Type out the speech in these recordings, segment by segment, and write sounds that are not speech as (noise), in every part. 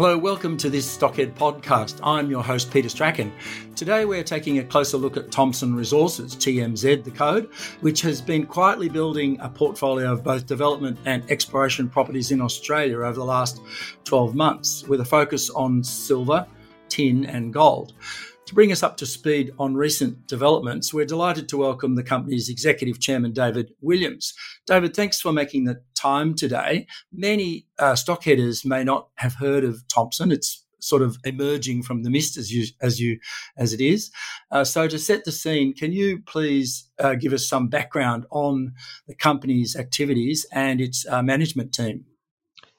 Hello, welcome to this Stockhead podcast. I'm your host, Peter Strachan. Today we're taking a closer look at Thomson Resources, TMZ the code, which has been quietly building a portfolio of both development and exploration properties in Australia over the last 12 months, with a focus on silver, tin, and gold. To bring us up to speed on recent developments, we're delighted to welcome the company's Executive Chairman, David Williams. David, thanks for making the time today. Many uh, stockheaders may not have heard of Thomson. It's sort of emerging from the mist as you as you as it is. Uh, so to set the scene, can you please uh, give us some background on the company's activities and its uh, management team?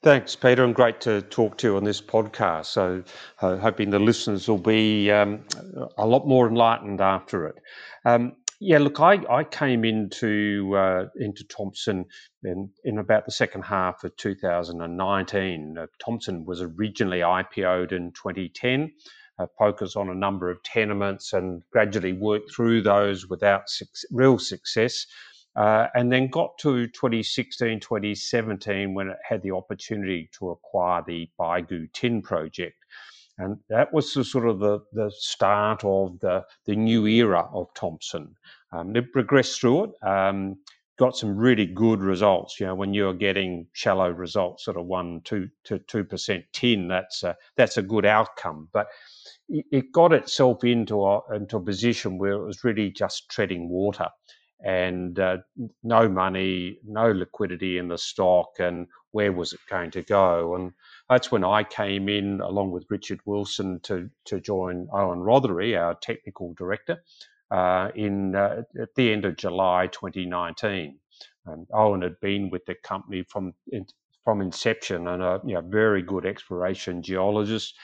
Thanks, Peter, and great to talk to you on this podcast. So, uh, hoping the listeners will be um, a lot more enlightened after it. Um, yeah, look, I, I came into uh, into Thomson in, in about the second half of 2019. Uh, Thomson was originally IPO'd in 2010, uh, focused on a number of tenements, and gradually worked through those without su- real success. Uh, and then got to 2016, 2017 when it had the opportunity to acquire the Bygoo Tin project. And that was the sort of the, the start of the, the new era of Thomson. Um, it progressed through it, um, got some really good results. You know, when you're getting shallow results, sort of one, two to two percent tin, that's a, that's a good outcome. But it got itself into a, into a position where it was really just treading water and uh, no money, no liquidity in the stock, and where was it going to go? And that's when I came in along with Richard Wilson to to join Owen Rothery, our technical director, uh, in uh, at the end of July 2019. And Owen had been with the company from from inception and a you know, very good exploration geologist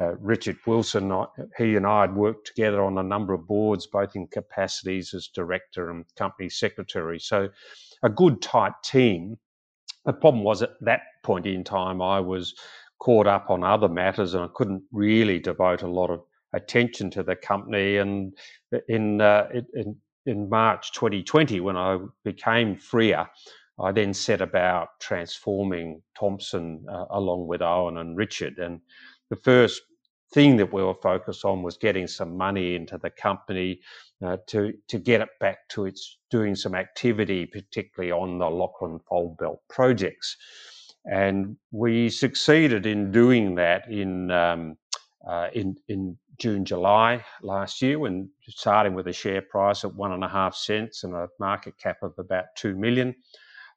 uh, Richard Wilson, he and I had worked together on a number of boards, both in capacities as director and company secretary. So, a good tight team. The problem was at that point in time, I was caught up on other matters and I couldn't really devote a lot of attention to the company. And in, uh, in, in March 2020, when I became freer, I then set about transforming Thomson uh, along with Owen and Richard. And the first thing that we were focused on was getting some money into the company uh, to to get it back to its doing some activity, particularly on the Lachlan Fold Belt projects. And we succeeded in doing that in um, uh, in in June, July last year, when starting with a share price at one and a half cents and a market cap of about two million.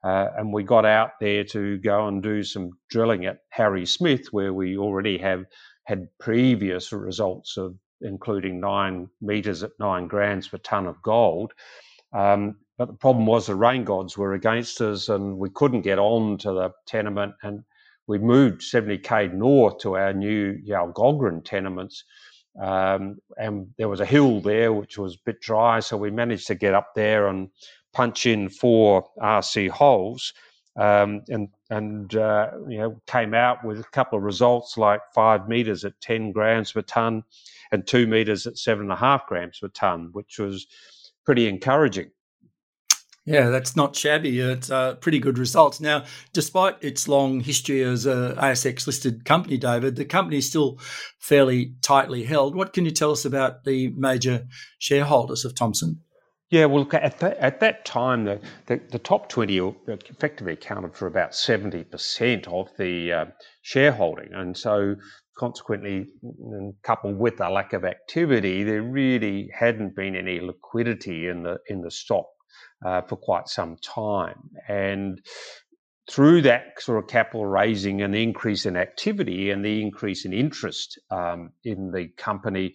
Uh, and we got out there to go and do some drilling at Harry Smith, where we already have had previous results of including nine meters at nine grams per ton of gold. Um, but the problem was the rain gods were against us and we couldn't get on to the tenement. And we moved 70k north to our new Yalgogrin tenements. Um, and there was a hill there which was a bit dry. So we managed to get up there and punch in four RC holes, um, and and uh, you know came out with a couple of results like five meters at 10 grams per ton, and two meters at seven and a half grams per ton, which was pretty encouraging. Yeah, that's not shabby. It's uh, pretty good results. Now, despite its long history as a ASX listed company, David, the company is still fairly tightly held. What can you tell us about the major shareholders of Thomson? Yeah, well, at, the, at that time, the, the, the, top 20 effectively accounted for about 70% of the uh, shareholding. And so, consequently, coupled with the lack of activity, there really hadn't been any liquidity in the, in the stock uh, for quite some time. And through that sort of capital raising and the increase in activity and the increase in interest um, in the company,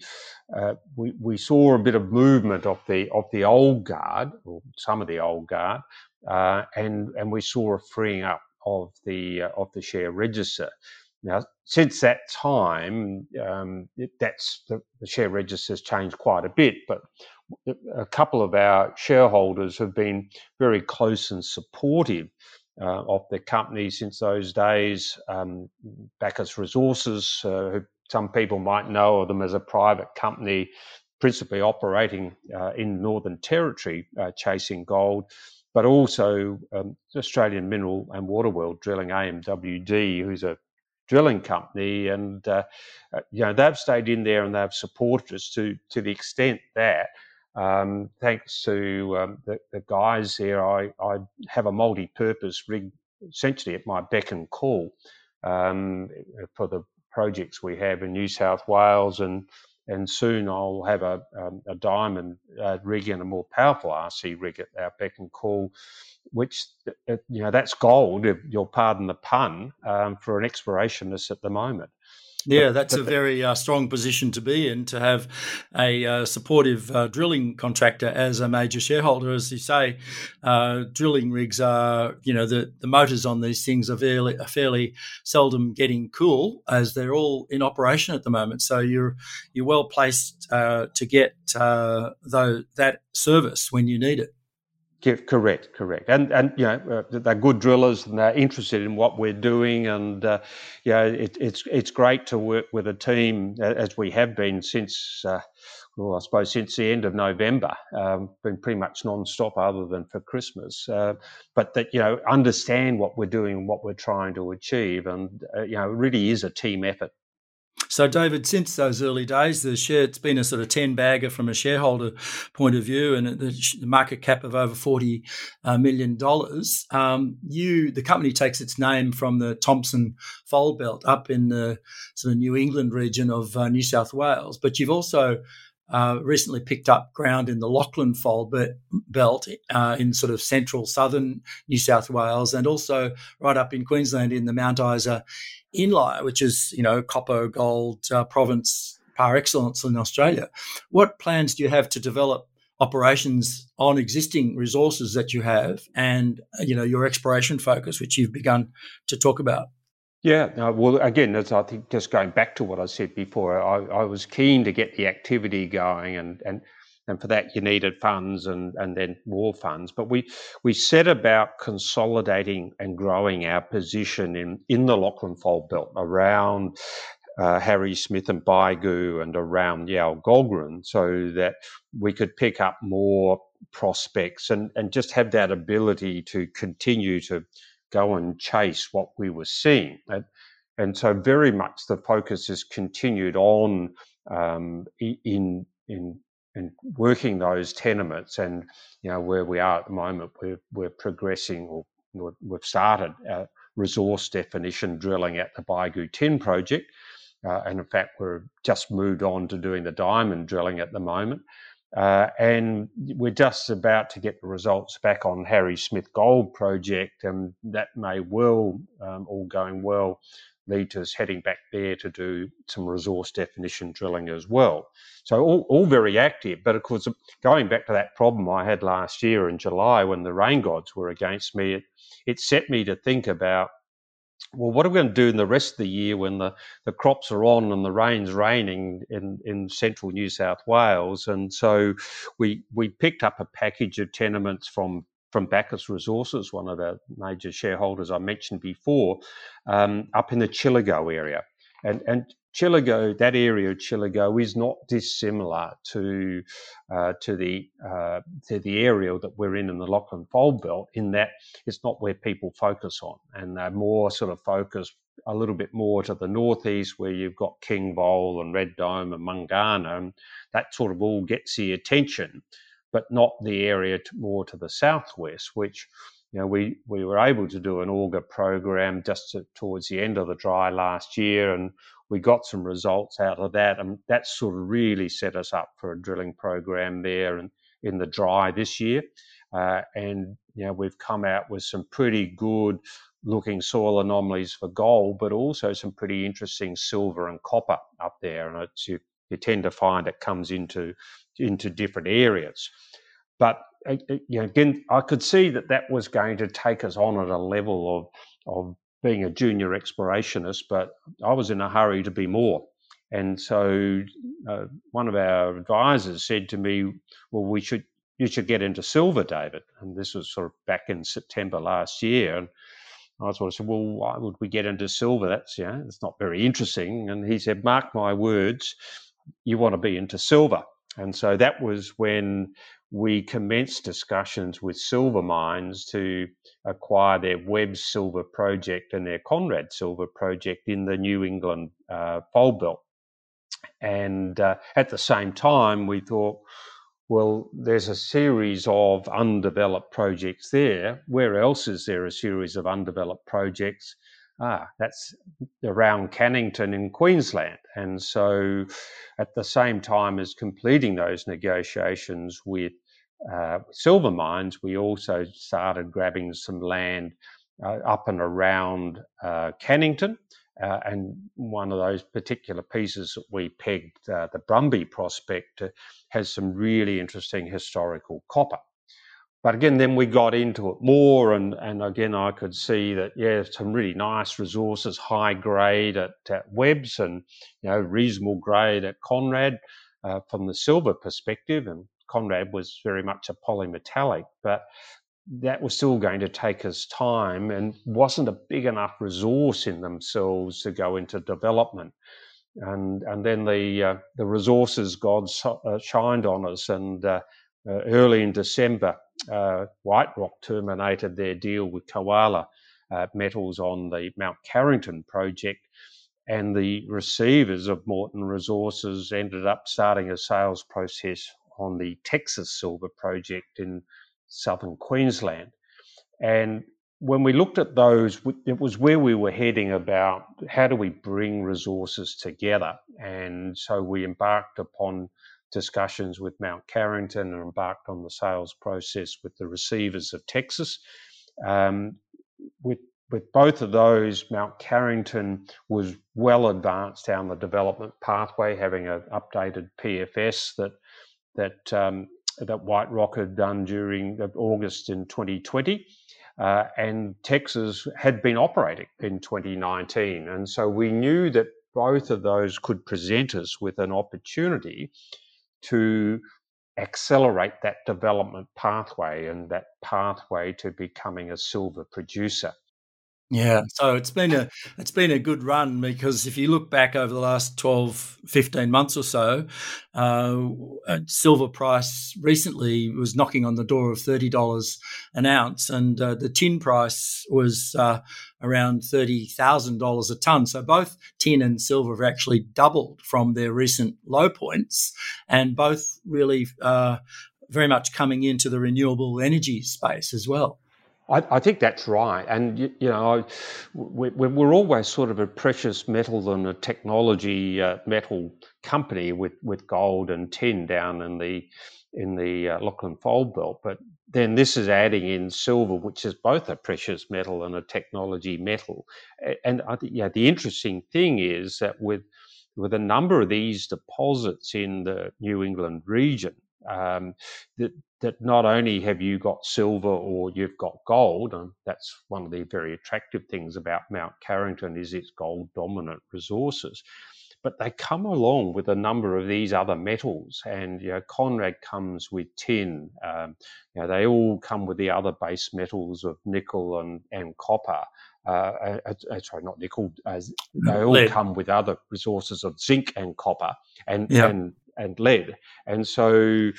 uh, we, we saw a bit of movement of the of the old guard or some of the old guard, uh, and and we saw a freeing up of the uh, of the share register. Now, since that time, um, it, that's the, the, share register has changed quite a bit. But a couple of our shareholders have been very close and supportive uh, of the company since those days. Um, Bacchus Resources, uh, who some people might know of them as a private company, principally operating uh, in Northern Territory, uh, chasing gold, but also um, Australian Mineral and Waterwell Drilling, AMWD, who's a drilling company, and uh, uh, you know they've stayed in there and they've supported us to to the extent that. Um, thanks to um, the, the, guys there, I, I have a multi-purpose rig essentially at my beck and call um, for the projects we have in New South Wales and and soon I'll have a, um, a diamond uh, rig and a more powerful RC rig at our beck and call, which uh, you know that's gold. If you'll pardon the pun um, for an explorationist at the moment. Yeah, (laughs) that's a very uh, strong position to be in to have a uh, supportive uh, drilling contractor as a major shareholder. As you say, uh, drilling rigs are, you know, the, the motors on these things are fairly, are fairly seldom getting cool as they're all in operation at the moment. So you're you're well placed uh, to get uh, though that service when you need it. Correct, correct, and and you know uh, they're good drillers and they're interested in what we're doing, and uh, know it, it's it's great to work with a team as we have been since. Uh, well, I suppose since the end of November, um, been pretty much non-stop other than for Christmas. Uh, but that you know understand what we're doing and what we're trying to achieve, and uh, you know it really is a team effort. So, David, since those early days, the share it's been a sort of ten bagger from a shareholder point of view, and the market cap of over forty uh, million dollars. Um, you, the company, takes its name from the Thomson Fold Belt up in the sort of New England region of uh, New South Wales, but you've also uh, recently picked up ground in the Lachlan Fold Belt uh, in sort of central southern New South Wales and also right up in Queensland in the Mount Isa Inlier, which is, you know, copper gold uh, province par excellence in Australia. What plans do you have to develop operations on existing resources that you have and, you know, your exploration focus, which you've begun to talk about? Yeah, no, well, again, as I think just going back to what I said before, I, I, was keen to get the activity going, and and and for that you needed funds and and then more funds. But we we set about consolidating and growing our position in in the Lachlan Fold Belt around. Uh, Harry Smith and Bygoo and around Yao Golgren so that we could pick up more prospects and, and just have that ability to continue to go and chase what we were seeing. And, and so, very much the focus has continued on um, in in in working those tenements, and you know where we are at the moment, we're we're progressing, or we've started resource definition drilling at the Bygoo Tin project, uh, and in fact, we're just moved on to doing the diamond drilling at the moment. Uh, and we're just about to get the results back on Harry Smith Gold project, and that may well, um, all going well, lead to us heading back there to do some resource definition drilling as well. So all, all very active, but of course, going back to that problem I had last year in July when the rain gods were against me, it, it set me to think about well, what are we going to do in the rest of the year when the, the crops are on and the rain's raining in, in central New South Wales? And so we we picked up a package of tenements from from Bacchus Resources, one of our major shareholders I mentioned before, um, up in the Chillagoe area. And, and Chillagoe, that area of Chillagoe is not dissimilar to uh, to the uh, to the area that we're in in the Lachlan Fold Belt, in that it's not where people focus on, and they're more sort of focused a little bit more to the northeast, where you've got King Vol and Red Dome and Mungana, and that sort of all gets the attention, but not the area to, more to the southwest, which know, we, we were able to do an auger program just to, towards the end of the dry last year, and we got some results out of that, and that sort of really set us up for a drilling program there and in the dry this year. Uh, and you know, we've come out with some pretty good looking soil anomalies for gold, but also some pretty interesting silver and copper up there. And you, you tend to find it comes into into different areas. But you know, again, I could see that that was going to take us on at a level of of being a junior explorationist, but I was in a hurry to be more. And so uh, one of our advisors said to me, "Well, we should you should get into silver, David." And this was sort of back in September last year, and I sort of said, "Well, why would we get into silver? That's you know, it's not very interesting." And he said, "Mark my words, you want to be into silver." And so that was when we commenced discussions with silver mines to acquire their Webb Silver project and their Conrad Silver project in the New England uh, Fold Belt. And uh, at the same time, we thought, well, there's a series of undeveloped projects there. Where else is there a series of undeveloped projects? Ah, that's around Cannington in Queensland. And so, at the same time as completing those negotiations with uh, silver mines, we also started grabbing some land uh, up and around uh, Cannington. Uh, and one of those particular pieces that we pegged, uh, the Brumby prospect, uh, has some really interesting historical copper. But again, then we got into it more, and, and again, I could see that, yeah, some really nice resources, high grade at, at Webbs and, you know, reasonable grade at Conrad from the silver perspective. And Conrad was very much a polymetallic, but that was still going to take us time and wasn't a big enough resource in themselves to go into development. And and then the uh, the resources God uh, shined on us, and uh, uh early in December, uh, White Rock terminated their deal with Koala uh, Metals on the Mount Carrington project, and the receivers of Morton Resources ended up starting a sales process on the Texas Silver Project in southern Queensland. And when we looked at those, it was where we were heading about how do we bring resources together. And so we embarked upon discussions with Mount Carrington and embarked on the sales process with the receivers of Texas. Um, with with both of those, Mount Carrington was well advanced down the development pathway, having an updated PFS that that um, that White Rock had done during August in 2020. Uh, and Texas had been operating in 2019. And so we knew that both of those could present us with an opportunity to accelerate that development pathway and that pathway to becoming a silver producer. Yeah, so it's been a it's been a good run because if you look back over the last 12, 15 months or so, uh, silver price recently was knocking on the door of thirty dollars an ounce, and uh, the tin price was uh, around thirty thousand dollars a ton. So both tin and silver have actually doubled from their recent low points, and both really uh, very much coming into the renewable energy space as well. I, I, think that's right, and you, you know, we, are always sort of a precious metal and a technology uh, metal company with, with gold and tin down in the in the uh, Lachlan Fold Belt, but then this is adding in silver, which is both a precious metal and a technology metal. And I think, yeah, the interesting thing is that with with a number of these deposits in the New England region, um, that not only have you got silver or you've got gold, and that's one of the very attractive things about Mount Carrington is its gold dominant resources, but they come along with a number of these other metals. And you know, Conrad comes with tin. Um, you know, they all come with the other base metals of nickel and, and copper. Uh, uh, uh sorry, not nickel. Uh, they all lead. come with other resources of zinc and copper and yep. and and lead. And so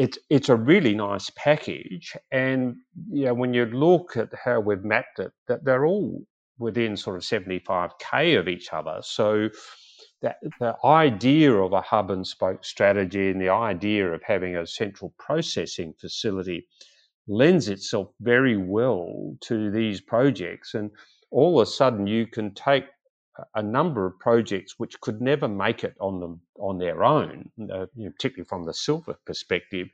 it's it's a really nice package. And you know, when you look at how we've mapped it, that they're all within sort of 75k of each other. So that the idea of a hub and spoke strategy and the idea of having a central processing facility lends itself very well to these projects. And all of a sudden, you can take a number of projects which could never make it on them on their own, uh, you know, particularly from the silver perspective,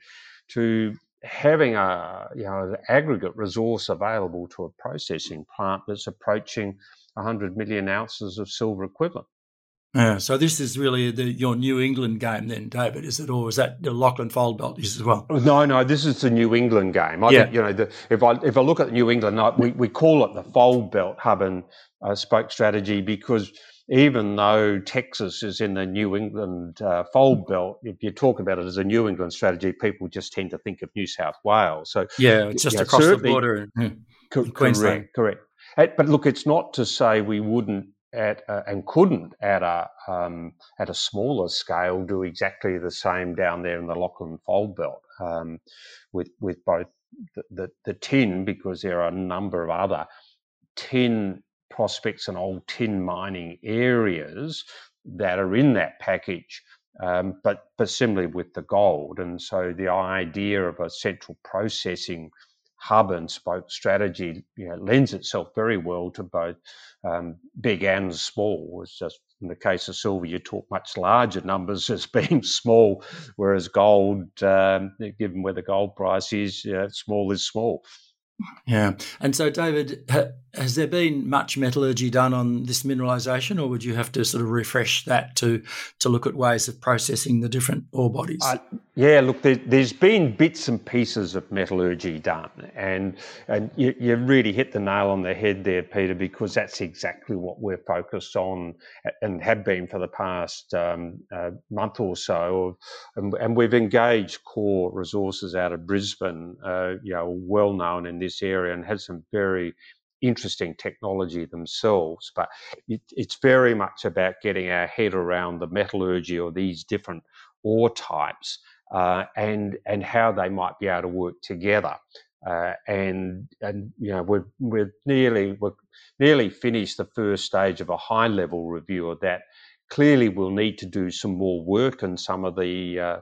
to having a you know an aggregate resource available to a processing plant that's approaching 100 million ounces of silver equivalent. Yeah, so this is really the, your New England game, then, David, is it, or is that the Lachlan Fold Belt as well? No, no, this is the New England game. I yeah. think you know, the, if I if I look at New England, we we call it the Fold Belt hub and uh, spoke strategy because even though Texas is in the New England uh, fold belt, if you talk about it as a New England strategy, people just tend to think of New South Wales. So yeah, it's just across the border in, in Queensland. Correct, correct. But look, it's not to say we wouldn't at uh, and couldn't at a um, at a smaller scale do exactly the same down there in the Lachlan Fold Belt um, with with both the, the, the tin because there are a number of other tin prospects and old tin mining areas that are in that package. Um, but but similarly with the gold, and so the idea of a central processing hub and spoke strategy you know, lends itself very well to both um, big and small. It's just in the case of silver, you talk much larger numbers (laughs) as being small, whereas gold, um, given where the gold price is, small is small. Yeah. And so, David, ha, has there been much metallurgy done on this mineralisation, or would you have to sort of refresh that to to look at ways of processing the different ore bodies? Uh, yeah, look, there, has been bits and pieces of metallurgy done, and and you, you, really hit the nail on the head there, Peter, because that's exactly what we're focused on and have been for the past um, uh, month or so, and, and, we've engaged core resources out of Brisbane, uh, you know, well known in this area, and have some very interesting technology themselves, but it, it's very much about getting our head around the metallurgy or these different ore types uh, and and how they might be able to work together. Uh, and and you know we're we're nearly we're nearly finished the first stage of a high level review of that. Clearly, we'll need to do some more work on some of the uh,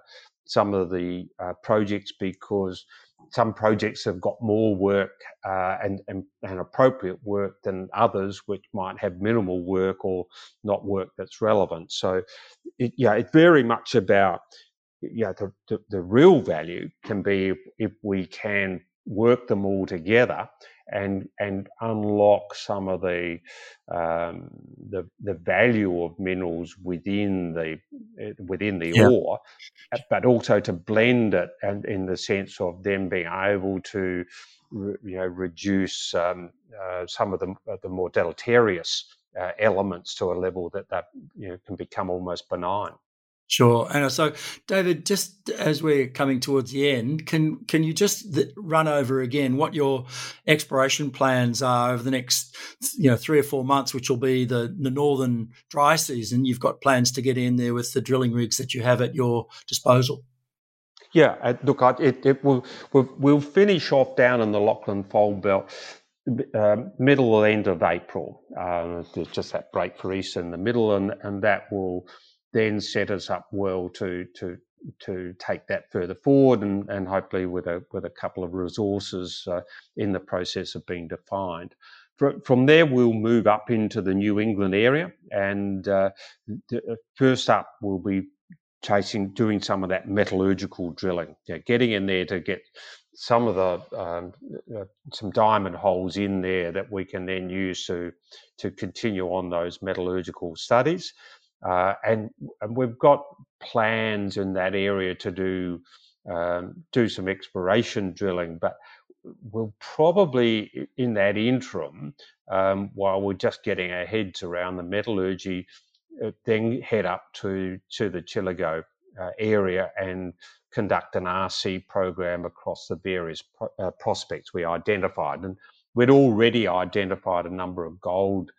some of the uh, projects because some projects have got more work uh, and, and, and, appropriate work than others, which might have minimal work or not work that's relevant. So, it, yeah, it's very much about yeah, the, the, the real value can be if, if we can work them all together and and unlock some of the um, the the value of minerals within the within the yeah. ore, but also to blend it and in the sense of them being able to you know reduce um, uh, some of the the more deleterious uh, elements to a level that that you know can become almost benign. Sure. And so, David, just as we're coming towards the end, can can you just run over again what your exploration plans are over the next, you know, three or four months, which will be the, the northern dry season? You've got plans to get in there with the drilling rigs that you have at your disposal. Yeah, uh, look, it, it will we'll, we'll finish off down in the Lachlan Fold Belt uh, middle or end of April. Uh, there's just that break for Easter in the middle, and, and that will then set us up well to to to take that further forward and, and hopefully with a with a couple of resources uh, in the process of being defined. From there, we'll move up into the New England area, and uh, uh, first up, we'll be chasing, doing some of that metallurgical drilling, yeah, getting in there to get some of the um, uh, some diamond holes in there that we can then use to to continue on those metallurgical studies. Uh, and, and, we've got plans in that area to do um, do some exploration drilling, but we'll probably in that interim, um, while we're just getting our heads around the metallurgy, uh, then head up to to the Chillagoe uh, area and conduct an RC program across the various pro- uh, prospects we identified. And we'd already identified a number of gold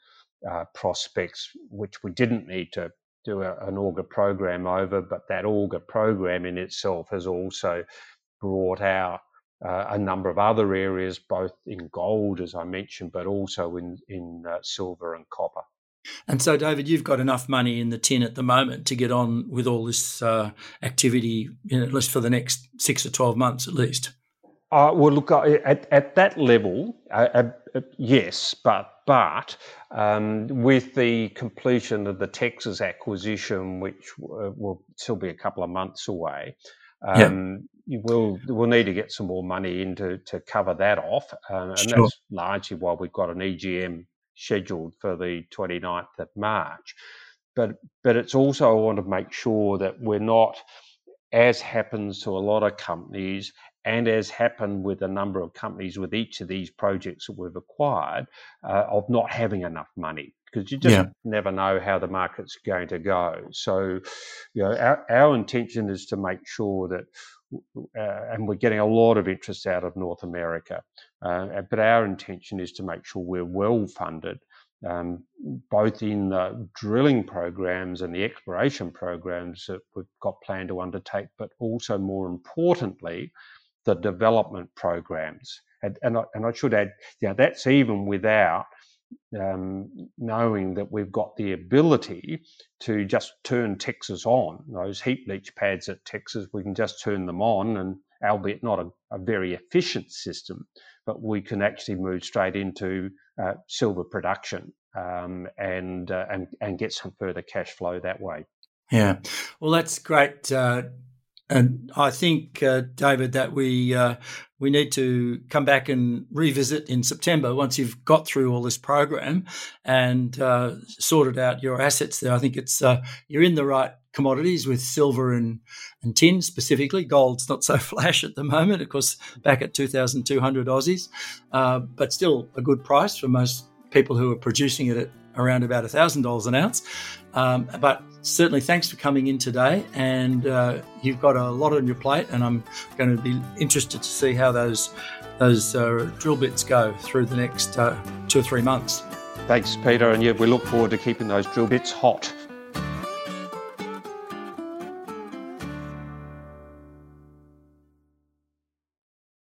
uh, prospects, which we didn't need to do a, an auger program over, but that auger program in itself has also brought out uh, a number of other areas, both in gold, as I mentioned, but also in, in uh, silver and copper. And so, David, you've got enough money in the tin at the moment to get on with all this uh, activity, you know, at least for the next six or 12 months at least. Uh, well, look, at, at that level, uh, uh, yes, but but um, with the completion of the Texas acquisition, which uh, will still be a couple of months away, um, yeah. we'll we'll need to get some more money in to, to cover that off, uh, and sure. that's largely why we've got an EGM scheduled for the 29th of March. But but it's also I want to make sure that we're not as happens to a lot of companies, and as happened with a number of companies with each of these projects that we've acquired, uh, of not having enough money because you just yeah. never know how the market's going to go. So, you know, our, our intention is to make sure that uh, and we're getting a lot of interest out of North America. Uh, but our intention is to make sure we're well funded, um, both in the drilling programs and the exploration programs that we've got planned to undertake, but also more importantly, the development programs. And, and, I, and I should add, you know, that's even without um, knowing that we've got the ability to just turn Texas on. Those heap leach pads at Texas, we can just turn them on, and albeit not a, a very efficient system, but we can actually move straight into uh, silver production um, and, uh, and and get some further cash flow that way. Yeah, well, that's great. Uh, and I think, uh, David, that we uh, we need to come back and revisit in September once you've got through all this program and uh, sorted out your assets. There, I think it's uh, you're in the right commodities with silver and and tin specifically. Gold's not so (laughs) flash at the moment, of course, back at two thousand two hundred Aussies, uh, but still a good price for most people who are producing it at around about $1,000 an ounce. Um, but certainly thanks for coming in today. And uh, you've got a lot on your plate, and I'm going to be interested to see how those those uh, drill bits go through the next uh, two or three months. Thanks, Peter. And yeah, we look forward to keeping those drill bits hot.